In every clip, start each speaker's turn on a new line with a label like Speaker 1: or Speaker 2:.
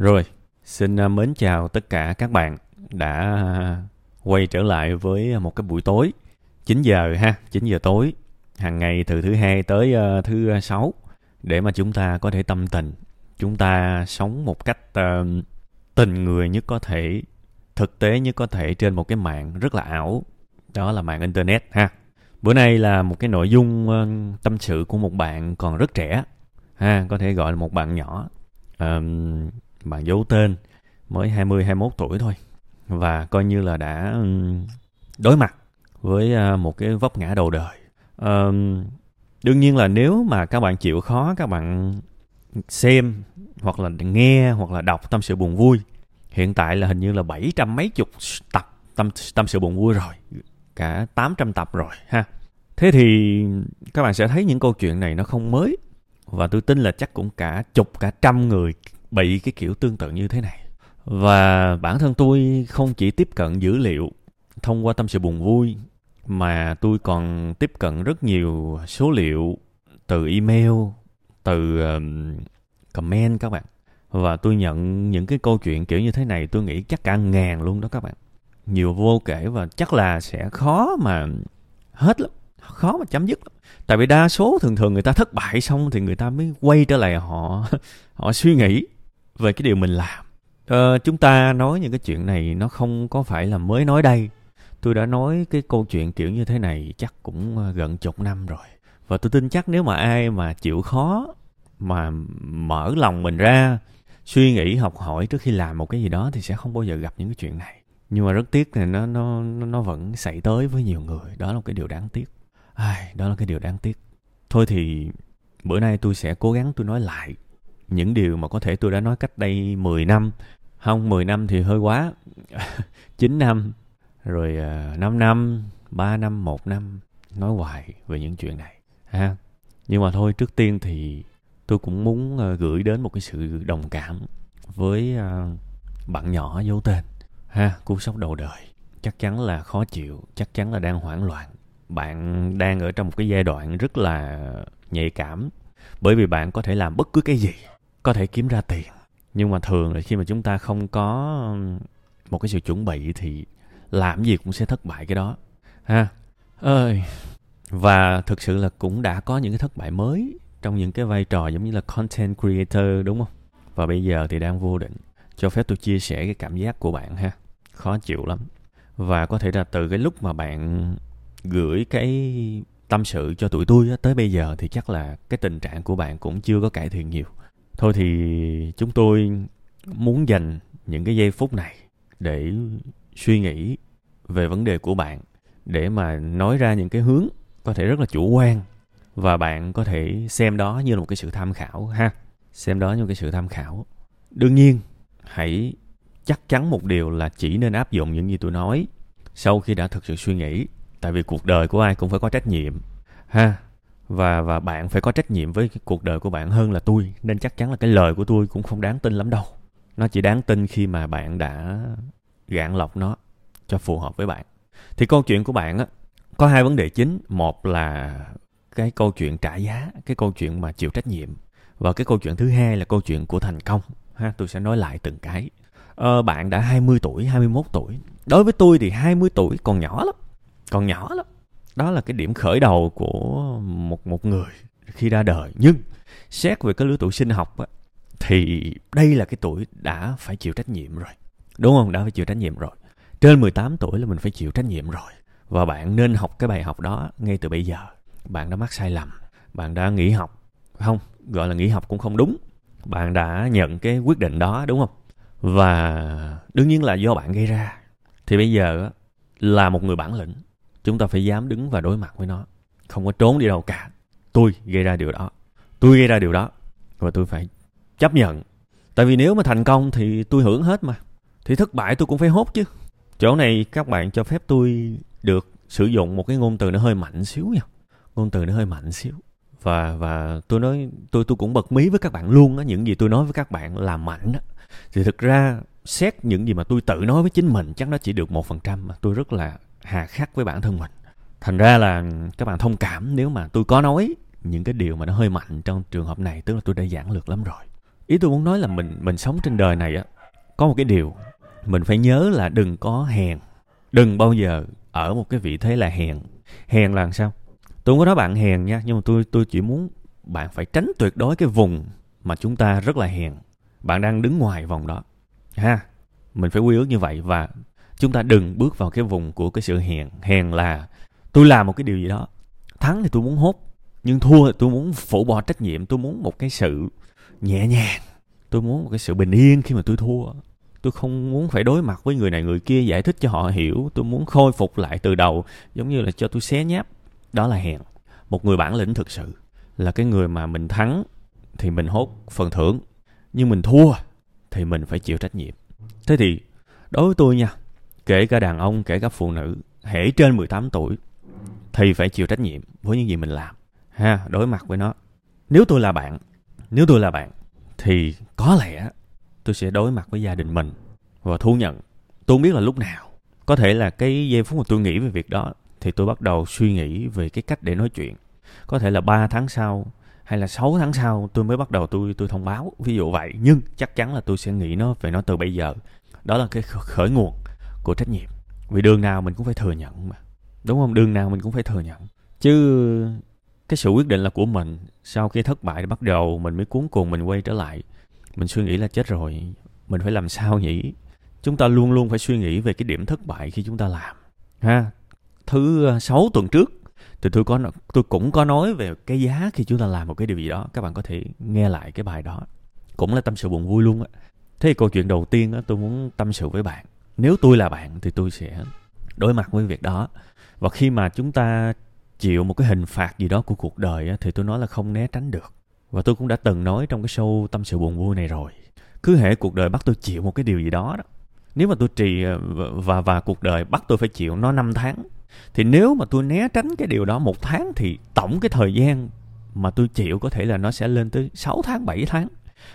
Speaker 1: Rồi, xin à, mến chào tất cả các bạn đã quay trở lại với một cái buổi tối 9 giờ ha, 9 giờ tối hàng ngày từ thứ hai tới à, thứ sáu để mà chúng ta có thể tâm tình, chúng ta sống một cách uh, tình người nhất có thể, thực tế nhất có thể trên một cái mạng rất là ảo, đó là mạng internet ha. Bữa nay là một cái nội dung uh, tâm sự của một bạn còn rất trẻ ha, có thể gọi là một bạn nhỏ. Um, bạn giấu tên mới 20 21 tuổi thôi. Và coi như là đã đối mặt với à, một cái vấp ngã đầu đời. À, đương nhiên là nếu mà các bạn chịu khó các bạn xem hoặc là nghe hoặc là đọc tâm sự buồn vui hiện tại là hình như là 700 mấy chục tập tâm tâm sự buồn vui rồi cả 800 tập rồi ha. Thế thì các bạn sẽ thấy những câu chuyện này nó không mới. Và tôi tin là chắc cũng cả chục cả trăm người bị cái kiểu tương tự như thế này. Và bản thân tôi không chỉ tiếp cận dữ liệu thông qua tâm sự buồn vui, mà tôi còn tiếp cận rất nhiều số liệu từ email, từ comment các bạn. Và tôi nhận những cái câu chuyện kiểu như thế này tôi nghĩ chắc cả ngàn luôn đó các bạn. Nhiều vô kể và chắc là sẽ khó mà hết lắm, khó mà chấm dứt lắm. Tại vì đa số thường thường người ta thất bại xong thì người ta mới quay trở lại họ họ suy nghĩ về cái điều mình làm. Ờ, chúng ta nói những cái chuyện này nó không có phải là mới nói đây. Tôi đã nói cái câu chuyện kiểu như thế này chắc cũng ờ, gần chục năm rồi. Và tôi tin chắc nếu mà ai mà chịu khó mà mở lòng mình ra suy nghĩ học hỏi trước khi làm một cái gì đó thì sẽ không bao giờ gặp những cái chuyện này. Nhưng mà rất tiếc là nó nó nó vẫn xảy tới với nhiều người. Đó là một cái điều đáng tiếc. Ai đó là cái điều đáng tiếc. Thôi thì bữa nay tôi sẽ cố gắng tôi nói lại những điều mà có thể tôi đã nói cách đây 10 năm. Không 10 năm thì hơi quá. 9 năm, rồi 5 năm 3 năm 1 năm. Nói hoài về những chuyện này, ha. Nhưng mà thôi, trước tiên thì tôi cũng muốn à, gửi đến một cái sự đồng cảm với à, bạn nhỏ dấu tên, ha, cú sốc đầu đời. Chắc chắn là khó chịu, chắc chắn là đang hoảng loạn. Bạn đang ở trong một cái giai đoạn rất là nhạy cảm, bởi vì bạn có thể làm bất cứ cái gì có thể kiếm ra tiền. Nhưng mà thường là khi mà chúng ta không có một cái sự chuẩn bị thì làm gì cũng sẽ thất bại cái đó. Ha? Ơi! Và thực sự là cũng đã có những cái thất bại mới trong những cái vai trò giống như là content creator, đúng không? Và bây giờ thì đang vô định. Cho phép tôi chia sẻ cái cảm giác của bạn ha. Khó chịu lắm. Và có thể là từ cái lúc mà bạn gửi cái tâm sự cho tụi tôi tới bây giờ thì chắc là cái tình trạng của bạn cũng chưa có cải thiện nhiều thôi thì chúng tôi muốn dành những cái giây phút này để suy nghĩ về vấn đề của bạn, để mà nói ra những cái hướng có thể rất là chủ quan, và bạn có thể xem đó như là một cái sự tham khảo ha. Xem đó như một cái sự tham khảo. Đương nhiên, hãy chắc chắn một điều là chỉ nên áp dụng những gì tôi nói sau khi đã thực sự suy nghĩ, tại vì cuộc đời của ai cũng phải có trách nhiệm ha và và bạn phải có trách nhiệm với cái cuộc đời của bạn hơn là tôi nên chắc chắn là cái lời của tôi cũng không đáng tin lắm đâu. Nó chỉ đáng tin khi mà bạn đã gạn lọc nó cho phù hợp với bạn. Thì câu chuyện của bạn á có hai vấn đề chính. Một là cái câu chuyện trả giá cái câu chuyện mà chịu trách nhiệm. Và cái câu chuyện thứ hai là câu chuyện của thành công. Ha tôi sẽ nói lại từng cái. Ờ, bạn đã 20 tuổi 21 tuổi. Đối với tôi thì 20 tuổi còn nhỏ lắm. Còn nhỏ lắm đó là cái điểm khởi đầu của một một người khi ra đời. Nhưng xét về cái lứa tuổi sinh học á, thì đây là cái tuổi đã phải chịu trách nhiệm rồi. Đúng không? Đã phải chịu trách nhiệm rồi. Trên 18 tuổi là mình phải chịu trách nhiệm rồi. Và bạn nên học cái bài học đó ngay từ bây giờ. Bạn đã mắc sai lầm. Bạn đã nghỉ học. Không gọi là nghỉ học cũng không đúng. Bạn đã nhận cái quyết định đó đúng không? Và đương nhiên là do bạn gây ra. Thì bây giờ là một người bản lĩnh chúng ta phải dám đứng và đối mặt với nó. Không có trốn đi đâu cả. Tôi gây ra điều đó. Tôi gây ra điều đó. Và tôi phải chấp nhận. Tại vì nếu mà thành công thì tôi hưởng hết mà. Thì thất bại tôi cũng phải hốt chứ. Chỗ này các bạn cho phép tôi được sử dụng một cái ngôn từ nó hơi mạnh xíu nha. Ngôn từ nó hơi mạnh xíu. Và và tôi nói, tôi tôi cũng bật mí với các bạn luôn á. Những gì tôi nói với các bạn là mạnh á. Thì thực ra xét những gì mà tôi tự nói với chính mình chắc nó chỉ được một phần trăm mà. Tôi rất là hà khắc với bản thân mình. Thành ra là các bạn thông cảm nếu mà tôi có nói những cái điều mà nó hơi mạnh trong trường hợp này, tức là tôi đã giảng lược lắm rồi. Ý tôi muốn nói là mình mình sống trên đời này á, có một cái điều, mình phải nhớ là đừng có hèn. Đừng bao giờ ở một cái vị thế là hèn. Hèn là làm sao? Tôi không có nói bạn hèn nha, nhưng mà tôi tôi chỉ muốn bạn phải tránh tuyệt đối cái vùng mà chúng ta rất là hèn. Bạn đang đứng ngoài vòng đó. Ha, mình phải quy ước như vậy và chúng ta đừng bước vào cái vùng của cái sự hèn. Hèn là tôi làm một cái điều gì đó, thắng thì tôi muốn hốt, nhưng thua thì tôi muốn phủ bỏ trách nhiệm, tôi muốn một cái sự nhẹ nhàng, tôi muốn một cái sự bình yên khi mà tôi thua. Tôi không muốn phải đối mặt với người này, người kia giải thích cho họ hiểu. Tôi muốn khôi phục lại từ đầu, giống như là cho tôi xé nháp. Đó là hèn. Một người bản lĩnh thực sự là cái người mà mình thắng thì mình hốt phần thưởng, nhưng mình thua thì mình phải chịu trách nhiệm. Thế thì đối với tôi nha kể cả đàn ông, kể cả phụ nữ, hễ trên 18 tuổi, thì phải chịu trách nhiệm với những gì mình làm, ha, đối mặt với nó. Nếu tôi là bạn, nếu tôi là bạn, thì có lẽ tôi sẽ đối mặt với gia đình mình và thú nhận. Tôi không biết là lúc nào. Có thể là cái giây phút mà tôi nghĩ về việc đó, thì tôi bắt đầu suy nghĩ về cái cách để nói chuyện. Có thể là 3 tháng sau hay là 6 tháng sau, tôi mới bắt đầu tôi tôi thông báo. Ví dụ vậy. Nhưng chắc chắn là tôi sẽ nghĩ nó về nó từ bây giờ. Đó là cái khởi nguồn của trách nhiệm. Vì đường nào mình cũng phải thừa nhận mà. Đúng không? Đường nào mình cũng phải thừa nhận. Chứ cái sự quyết định là của mình, sau khi thất bại bắt đầu mình mới cuốn cuồng mình quay trở lại, mình suy nghĩ là chết rồi, mình phải làm sao nhỉ? Chúng ta luôn luôn phải suy nghĩ về cái điểm thất bại khi chúng ta làm. Ha? Thứ ờ, sáu tuần trước, thì tôi có tôi cũng có nói về cái giá khi chúng ta làm một cái điều gì đó. Các bạn có thể nghe lại cái bài đó. Cũng là tâm sự buồn vui luôn á. Thế thì câu chuyện đầu tiên á, tôi muốn tâm sự với bạn nếu tôi là bạn thì tôi sẽ đối mặt với việc đó. Và khi mà chúng ta chịu một cái hình phạt gì đó của cuộc đời thì tôi nói là không né tránh được. Và tôi cũng đã từng nói trong cái show tâm sự buồn vui này rồi. Cứ hệ cuộc đời bắt tôi chịu một cái điều gì đó đó, nếu mà tôi trì ờ, và và cuộc đời bắt tôi phải chịu nó 5 tháng, thì nếu mà tôi né tránh cái điều đó một tháng thì tổng cái thời gian mà tôi chịu có thể là nó sẽ lên tới 6 tháng 7 tháng.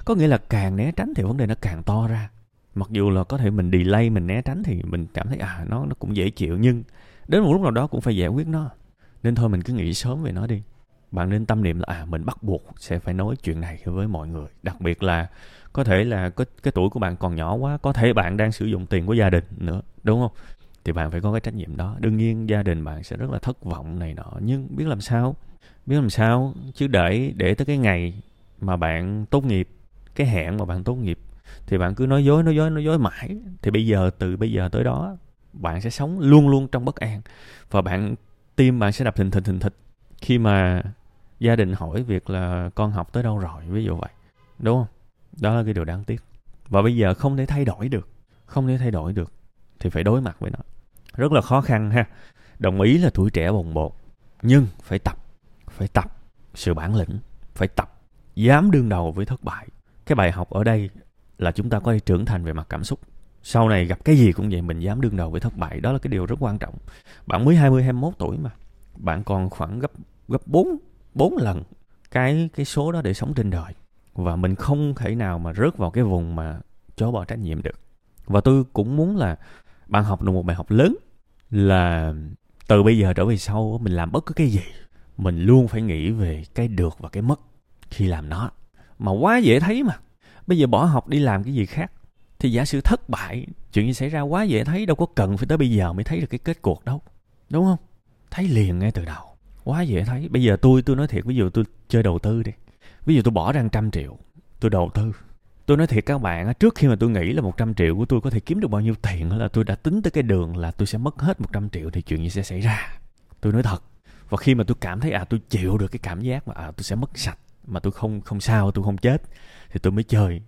Speaker 1: Có nghĩa là càng né tránh thì vấn đề nó càng to ra mặc dù là có thể mình delay mình né tránh thì mình cảm thấy à nó nó cũng dễ chịu nhưng đến một lúc nào đó cũng phải giải quyết nó. Nên thôi mình cứ nghĩ sớm về nó đi. Bạn nên tâm niệm là à mình bắt buộc sẽ phải nói chuyện này với mọi người. Đặc biệt là có thể là cái, cái tuổi của bạn còn nhỏ quá có thể bạn đang sử dụng tiền của gia đình nữa đúng không? Thì bạn phải có cái trách nhiệm đó. Đương nhiên gia đình bạn sẽ rất là thất vọng này nọ nhưng biết làm sao? Biết làm sao? Chứ để để tới cái ngày mà bạn tốt nghiệp cái hẹn mà bạn tốt nghiệp thì bạn cứ nói dối nói dối nói dối mãi. Thì bây giờ, từ bây giờ tới đó, bạn sẽ sống luôn luôn trong bất an. Và bạn, tim bạn sẽ đập thình thình thình thịch. Khi mà gia đình hỏi việc là con học tới đâu rồi, ví dụ vậy. Đúng không? Đó là cái điều đáng tiếc. Và bây giờ không thể thay đổi được. Không thể thay đổi được. Thì phải đối mặt với nó. Rất là khó khăn ha. Đồng ý là tuổi trẻ bồng bột, nhưng phải tập phải tập sự bản lĩnh, phải tập. Dám đương đầu với thất bại. Cái bài học ở đây là chúng ta có thể trưởng thành về mặt cảm xúc. Sau này gặp cái gì cũng vậy, mình dám đương đầu với thất bại, đó là cái điều rất quan trọng. Bạn mới 20 21 tuổi mà. Bạn còn khoảng gấp gấp 4 4 lần cái cái số đó để sống trên đời. Và mình không thể nào mà rớt vào cái vùng mà chối bỏ trách nhiệm được. Và tôi cũng muốn là bạn học được một bài học lớn là từ bây giờ trở về sau, mình làm bất cứ cái gì, mình luôn phải nghĩ về cái được và cái mất khi làm nó. Mà quá dễ thấy mà bây giờ bỏ học đi làm cái gì khác? Thì giả sử thất bại, chuyện gì xảy ra quá dễ thấy, đâu có cần phải tới bây giờ mới thấy được cái kết cuộc đâu. Đúng không? Thấy liền ngay từ đầu. Quá dễ thấy. Bây giờ tôi tôi nói thiệt, ví dụ tôi chơi đầu tư đi. Ví dụ tôi bỏ ra trăm triệu, tôi đầu tư. Tôi nói thiệt các bạn trước khi mà tôi nghĩ là 100 triệu của tôi có thể kiếm được bao nhiêu tiền là tôi đã tính tới cái đường là tôi sẽ mất hết 100 triệu thì chuyện gì sẽ xảy ra. Tôi nói thật. Và khi mà tôi cảm thấy à tôi chịu được cái cảm giác mà à tôi sẽ mất sạch mà tôi không không sao, tôi không chết, thì tôi mới chơi.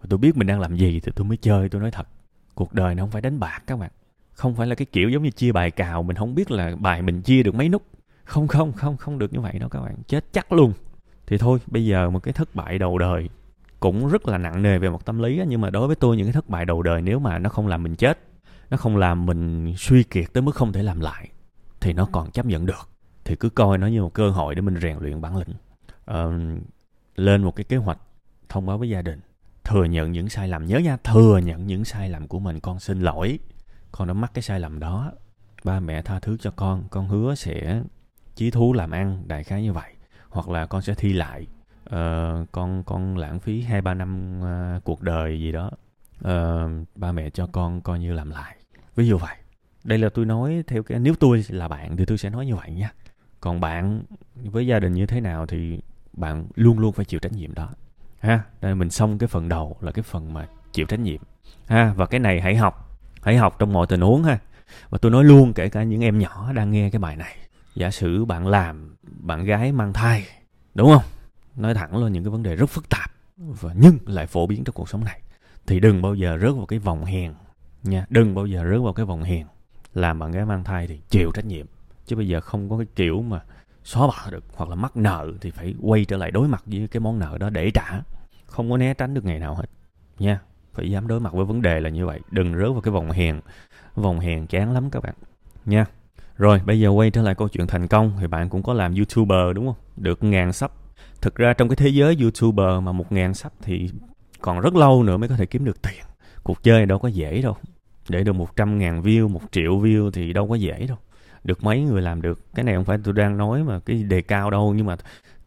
Speaker 1: Và tôi biết mình đang làm gì thì tôi mới chơi, tôi nói thật. Cuộc đời nó không phải đánh bạc các bạn. Không phải là cái kiểu giống như chia bài cào, mình không biết là bài mình chia được mấy nút. Không không không không được như vậy đâu các bạn. Chết chắc luôn. Thì thôi, bây giờ một cái thất bại đầu đời cũng rất là nặng nề về mặt tâm lý nhưng mà đối với tôi những cái thất bại đầu đời nếu mà nó không làm mình chết, nó không làm mình suy kiệt tới mức không thể làm lại, thì nó còn chấp nhận được. Thì cứ coi nó như một cơ hội để mình rèn luyện bản lĩnh uh, lên một cái kế hoạch thông báo với gia đình. Thừa nhận những sai lầm. Nhớ nha thừa nhận những sai lầm của mình. Con xin lỗi. Con đã mắc cái sai lầm đó. Ba mẹ tha thứ cho con. Con hứa sẽ chí thú làm ăn đại khái như vậy. Hoặc là con sẽ thi lại. Uh, con con lãng phí hai ba năm uh, cuộc đời gì đó. Uh, ba mẹ cho con coi như làm lại. Ví dụ vậy. Đây là tôi nói theo cái nếu tôi là bạn thì tôi sẽ nói như vậy nha. Còn bạn với gia đình như thế nào thì bạn luôn luôn phải chịu trách nhiệm đó. Ha đây mình xong cái phần đầu là cái phần mà chịu trách nhiệm. Ha, và cái này hãy học hãy học trong mọi tình huống ha. Và tôi nói luôn kể cả những em nhỏ đang nghe cái bài này. Giả sử bạn làm, bạn gái mang thai, đúng không? Nói thẳng luôn những cái vấn đề rất phức tạp và nhưng lại phổ biến trong cuộc sống này. Thì đừng bao giờ rớt vào cái vòng hèn nha, đừng bao giờ rớt vào cái vòng hèn. Làm bạn gái mang thai thì chịu trách nhiệm, chứ bây giờ không có cái kiểu mà xóa bỏ được hoặc là mắc nợ thì phải quay trở lại đối mặt với cái món nợ đó để trả. Không có né tránh được ngày nào hết, nha. Phải dám đối mặt với vấn đề là như vậy. Đừng rớt vào cái vòng hèn. Vòng hèn chán lắm các bạn, nha. Rồi, bây giờ quay trở lại câu chuyện thành công thì bạn cũng có làm youtuber, đúng không? Được ngàn sắp. Thực ra trong cái thế giới youtuber mà một ngàn sắp thì còn rất lâu nữa mới có thể kiếm được tiền. Cuộc chơi đâu có dễ đâu. Để được một trăm ngàn view, một triệu view thì đâu có dễ đâu được mấy người làm được. Cái này không phải tôi đang nói mà cái đề cao đâu nhưng mà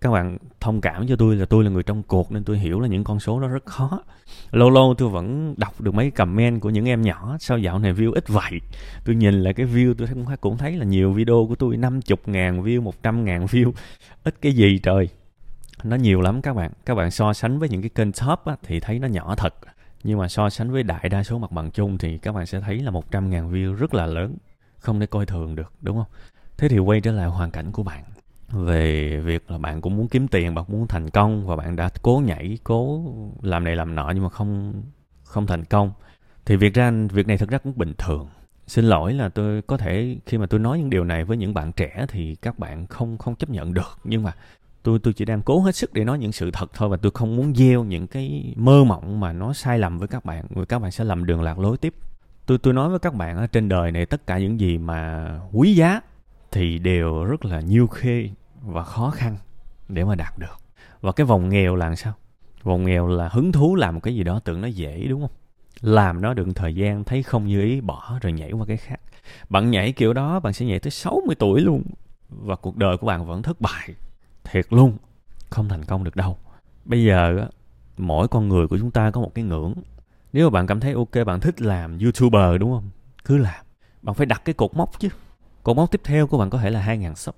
Speaker 1: các bạn thông cảm cho tôi là tôi là người trong cuộc nên tôi hiểu là những con số đó rất khó. Lâu lâu tôi vẫn đọc được mấy comment của những em nhỏ sao dạo này view ít vậy? Tôi nhìn lại cái view tôi cũng cũng thấy là nhiều video của tôi năm chục ngàn view một trăm ngàn view. Ít cái gì trời? Nó nhiều lắm các bạn. Các bạn so sánh với những cái kênh top á, thì thấy nó nhỏ thật. Nhưng mà so sánh với đại đa số mặt bằng chung thì các bạn sẽ thấy là 100 ngàn view rất là lớn không thể coi thường được, đúng không? Thế thì quay trở lại hoàn cảnh của bạn. Về việc là bạn cũng muốn kiếm tiền, bạn muốn thành công và bạn đã cố nhảy, cố làm này làm nọ nhưng mà không không thành công. Thì việc ra, việc này thực ra cũng bình thường. Xin lỗi là tôi, có thể khi mà tôi nói những điều này với những bạn trẻ thì các bạn không không chấp nhận được. Nhưng mà tôi tôi chỉ đang cố hết sức để nói những sự thật thôi và tôi không muốn gieo những cái mơ mộng mà nó sai lầm với các bạn. Rồi các bạn sẽ lầm đường lạc lối tiếp tôi tôi nói với các bạn ở trên đời này tất cả những gì mà quý giá thì đều rất là nhiêu khê và khó khăn để mà đạt được. Và cái vòng nghèo là sao? Vòng nghèo là hứng thú làm một cái gì đó tưởng nó dễ, đúng không? Làm nó được thời gian, thấy không như ý, bỏ rồi nhảy qua cái khác. Bạn nhảy kiểu đó, bạn sẽ nhảy tới 60 tuổi luôn. Và cuộc đời của bạn vẫn thất bại. Thiệt luôn, không thành công được đâu. Bây giờ mỗi con người của chúng ta có một cái ngưỡng nếu mà bạn cảm thấy ok, bạn thích làm youtuber, đúng không? Cứ làm. Bạn phải đặt cái cột mốc chứ. Cột mốc tiếp theo của bạn có thể là 2.000 sub.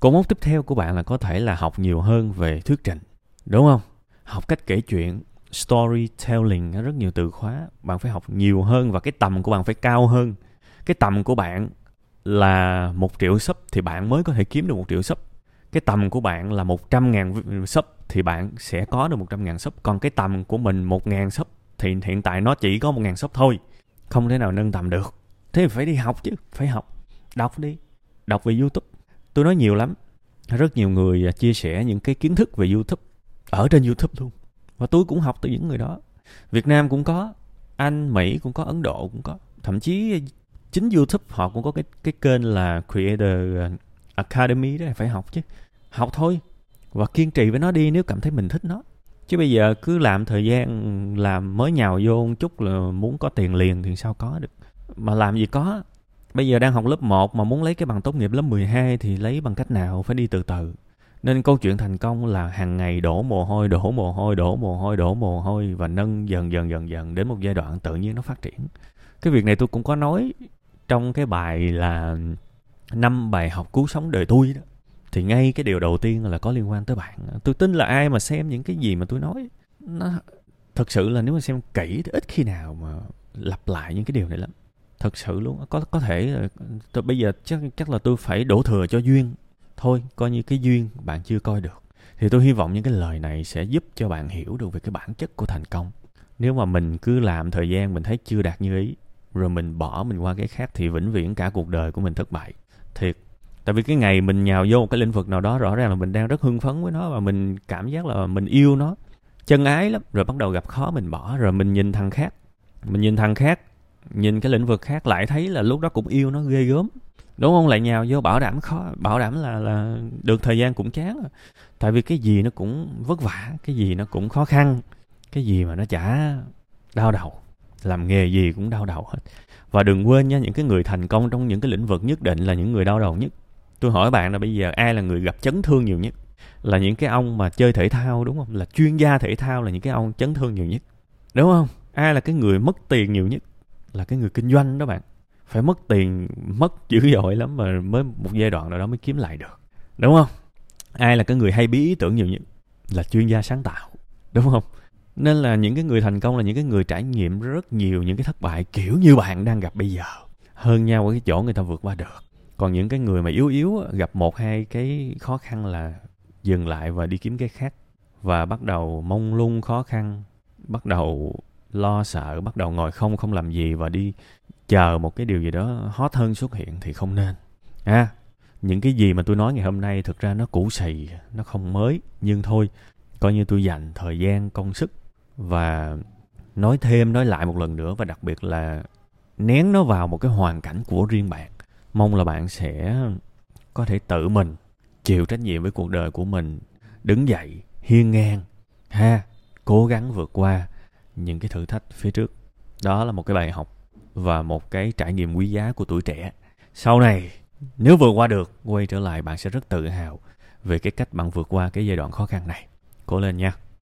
Speaker 1: Cột mốc tiếp theo của bạn là có thể là học nhiều hơn về thuyết trình, đúng không? Học cách kể chuyện, storytelling rất nhiều từ khóa. Bạn phải học nhiều hơn và cái tầm của bạn phải cao hơn. Cái tầm của bạn là một triệu sub thì bạn mới có thể kiếm được một triệu sub. Cái tầm của bạn là 100 ngàn sub thì bạn sẽ có được 100 ngàn sub. Còn cái tầm của mình 1 ngàn sub thì hiện tại nó chỉ có 1.000 shop thôi. Không thể nào nâng tầm được. Thế thì phải đi học chứ, phải học. Đọc đi. Đọc về youtube. Tôi nói nhiều lắm. Rất nhiều người à, chia sẻ những cái kiến thức về youtube ở trên youtube luôn. Và tôi cũng học từ những người đó. Việt nam cũng có, anh, mỹ cũng có, ấn độ cũng có. Thậm chí à, chính youtube họ cũng có cái cái kênh là creator à, academy đó, phải học chứ. Học thôi. Và kiên trì với nó đi nếu cảm thấy mình thích nó chứ bây giờ cứ làm thời gian, làm mới nhào vô một chút là muốn có tiền liền thì sao có được. Mà làm gì có. Bây giờ đang học lớp 1 mà muốn lấy cái bằng tốt nghiệp lớp 12 thì lấy bằng cách nào? Phải đi từ từ. Nên câu chuyện thành công là hàng ngày đổ mồ hôi, đổ mồ hôi, đổ mồ hôi, đổ mồ hôi và nâng dần dần dần dần đến một giai đoạn tự nhiên nó phát triển. Cái việc này tôi cũng có nói trong cái bài là năm bài học cứu sống đời tôi đó thì ngay cái điều đầu tiên là có liên quan tới bạn. Tôi tin là ai mà xem những cái gì mà tôi nói, nó thật sự là nếu mà xem kỹ thì ít khi nào mà lặp lại những cái điều này lắm. Thật sự luôn, có có thể ờ, tôi bây giờ chắc chắc là tôi phải đổ thừa cho duyên. Thôi, coi như cái duyên bạn chưa coi được. Thì tôi hy vọng những cái lời này sẽ giúp cho bạn hiểu được về cái bản chất của thành công. Nếu mà mình cứ làm thời gian mình thấy chưa đạt như ý, rồi mình bỏ mình qua cái khác thì vĩnh viễn cả cuộc đời của mình thất bại. Thiệt tại vì cái ngày mình nhào vô một cái lĩnh vực nào đó, rõ ràng là mình đang rất hưng phấn với nó và mình cảm giác là mình yêu nó. Chân ái lắm, rồi bắt đầu gặp khó mình bỏ, rồi mình nhìn thằng khác. Mình nhìn thằng khác, nhìn cái lĩnh vực khác, lại thấy là lúc đó cũng yêu nó ghê gớm. Đúng không? Lại nhào vô bảo đảm khó, bảo đảm là là được thời gian cũng chán rồi. tại vì cái gì nó cũng vất vả, cái gì nó cũng khó khăn, cái gì mà nó chả đau đầu. Làm nghề gì cũng đau đầu hết. Và đừng quên nha, những cái người thành công trong những cái lĩnh vực nhất định là những người đau đầu nhất tôi hỏi bạn là bây giờ ai là người gặp chấn thương nhiều nhất? Là những cái ông mà chơi thể thao đúng không? Là chuyên gia thể thao là những cái ông chấn thương nhiều nhất. Đúng không? Ai là cái người mất tiền nhiều nhất? Là cái người kinh doanh đó bạn. Phải mất tiền, mất dữ dội lắm mà mới một giai đoạn nào đó mới kiếm lại được. Đúng không? Ai là cái người hay bí ý tưởng nhiều nhất? Là chuyên gia sáng tạo. Đúng không? Nên là những cái người thành công là những cái người trải nghiệm rất nhiều những cái thất bại kiểu như bạn đang gặp bây giờ. Hơn nhau ở cái chỗ người ta vượt qua được còn những cái người mà yếu yếu gặp một hai cái khó khăn là dừng lại và đi kiếm cái khác. Và bắt đầu mông lung khó khăn, bắt đầu lo sợ, bắt đầu ngồi không không làm gì và đi chờ một cái điều gì đó hot hơn xuất hiện thì không nên. À những cái gì mà tôi nói ngày hôm nay thực ra nó cũ xì, nó không mới, nhưng thôi, coi như tôi dành thời gian, công sức và nói thêm, nói lại một lần nữa và đặc biệt là nén nó vào một cái hoàn cảnh của riêng bạn mong là bạn sẽ có thể tự mình chịu trách nhiệm với cuộc đời của mình, đứng dậy, hiên ngang, ha, cố gắng vượt qua những cái thử thách phía trước. Đó là một cái bài học và một cái trải nghiệm quý giá của tuổi trẻ. Sau này, nếu vượt qua được, quay trở lại bạn sẽ rất tự hào về cái cách bạn vượt qua cái giai đoạn khó khăn này. Cố lên nha.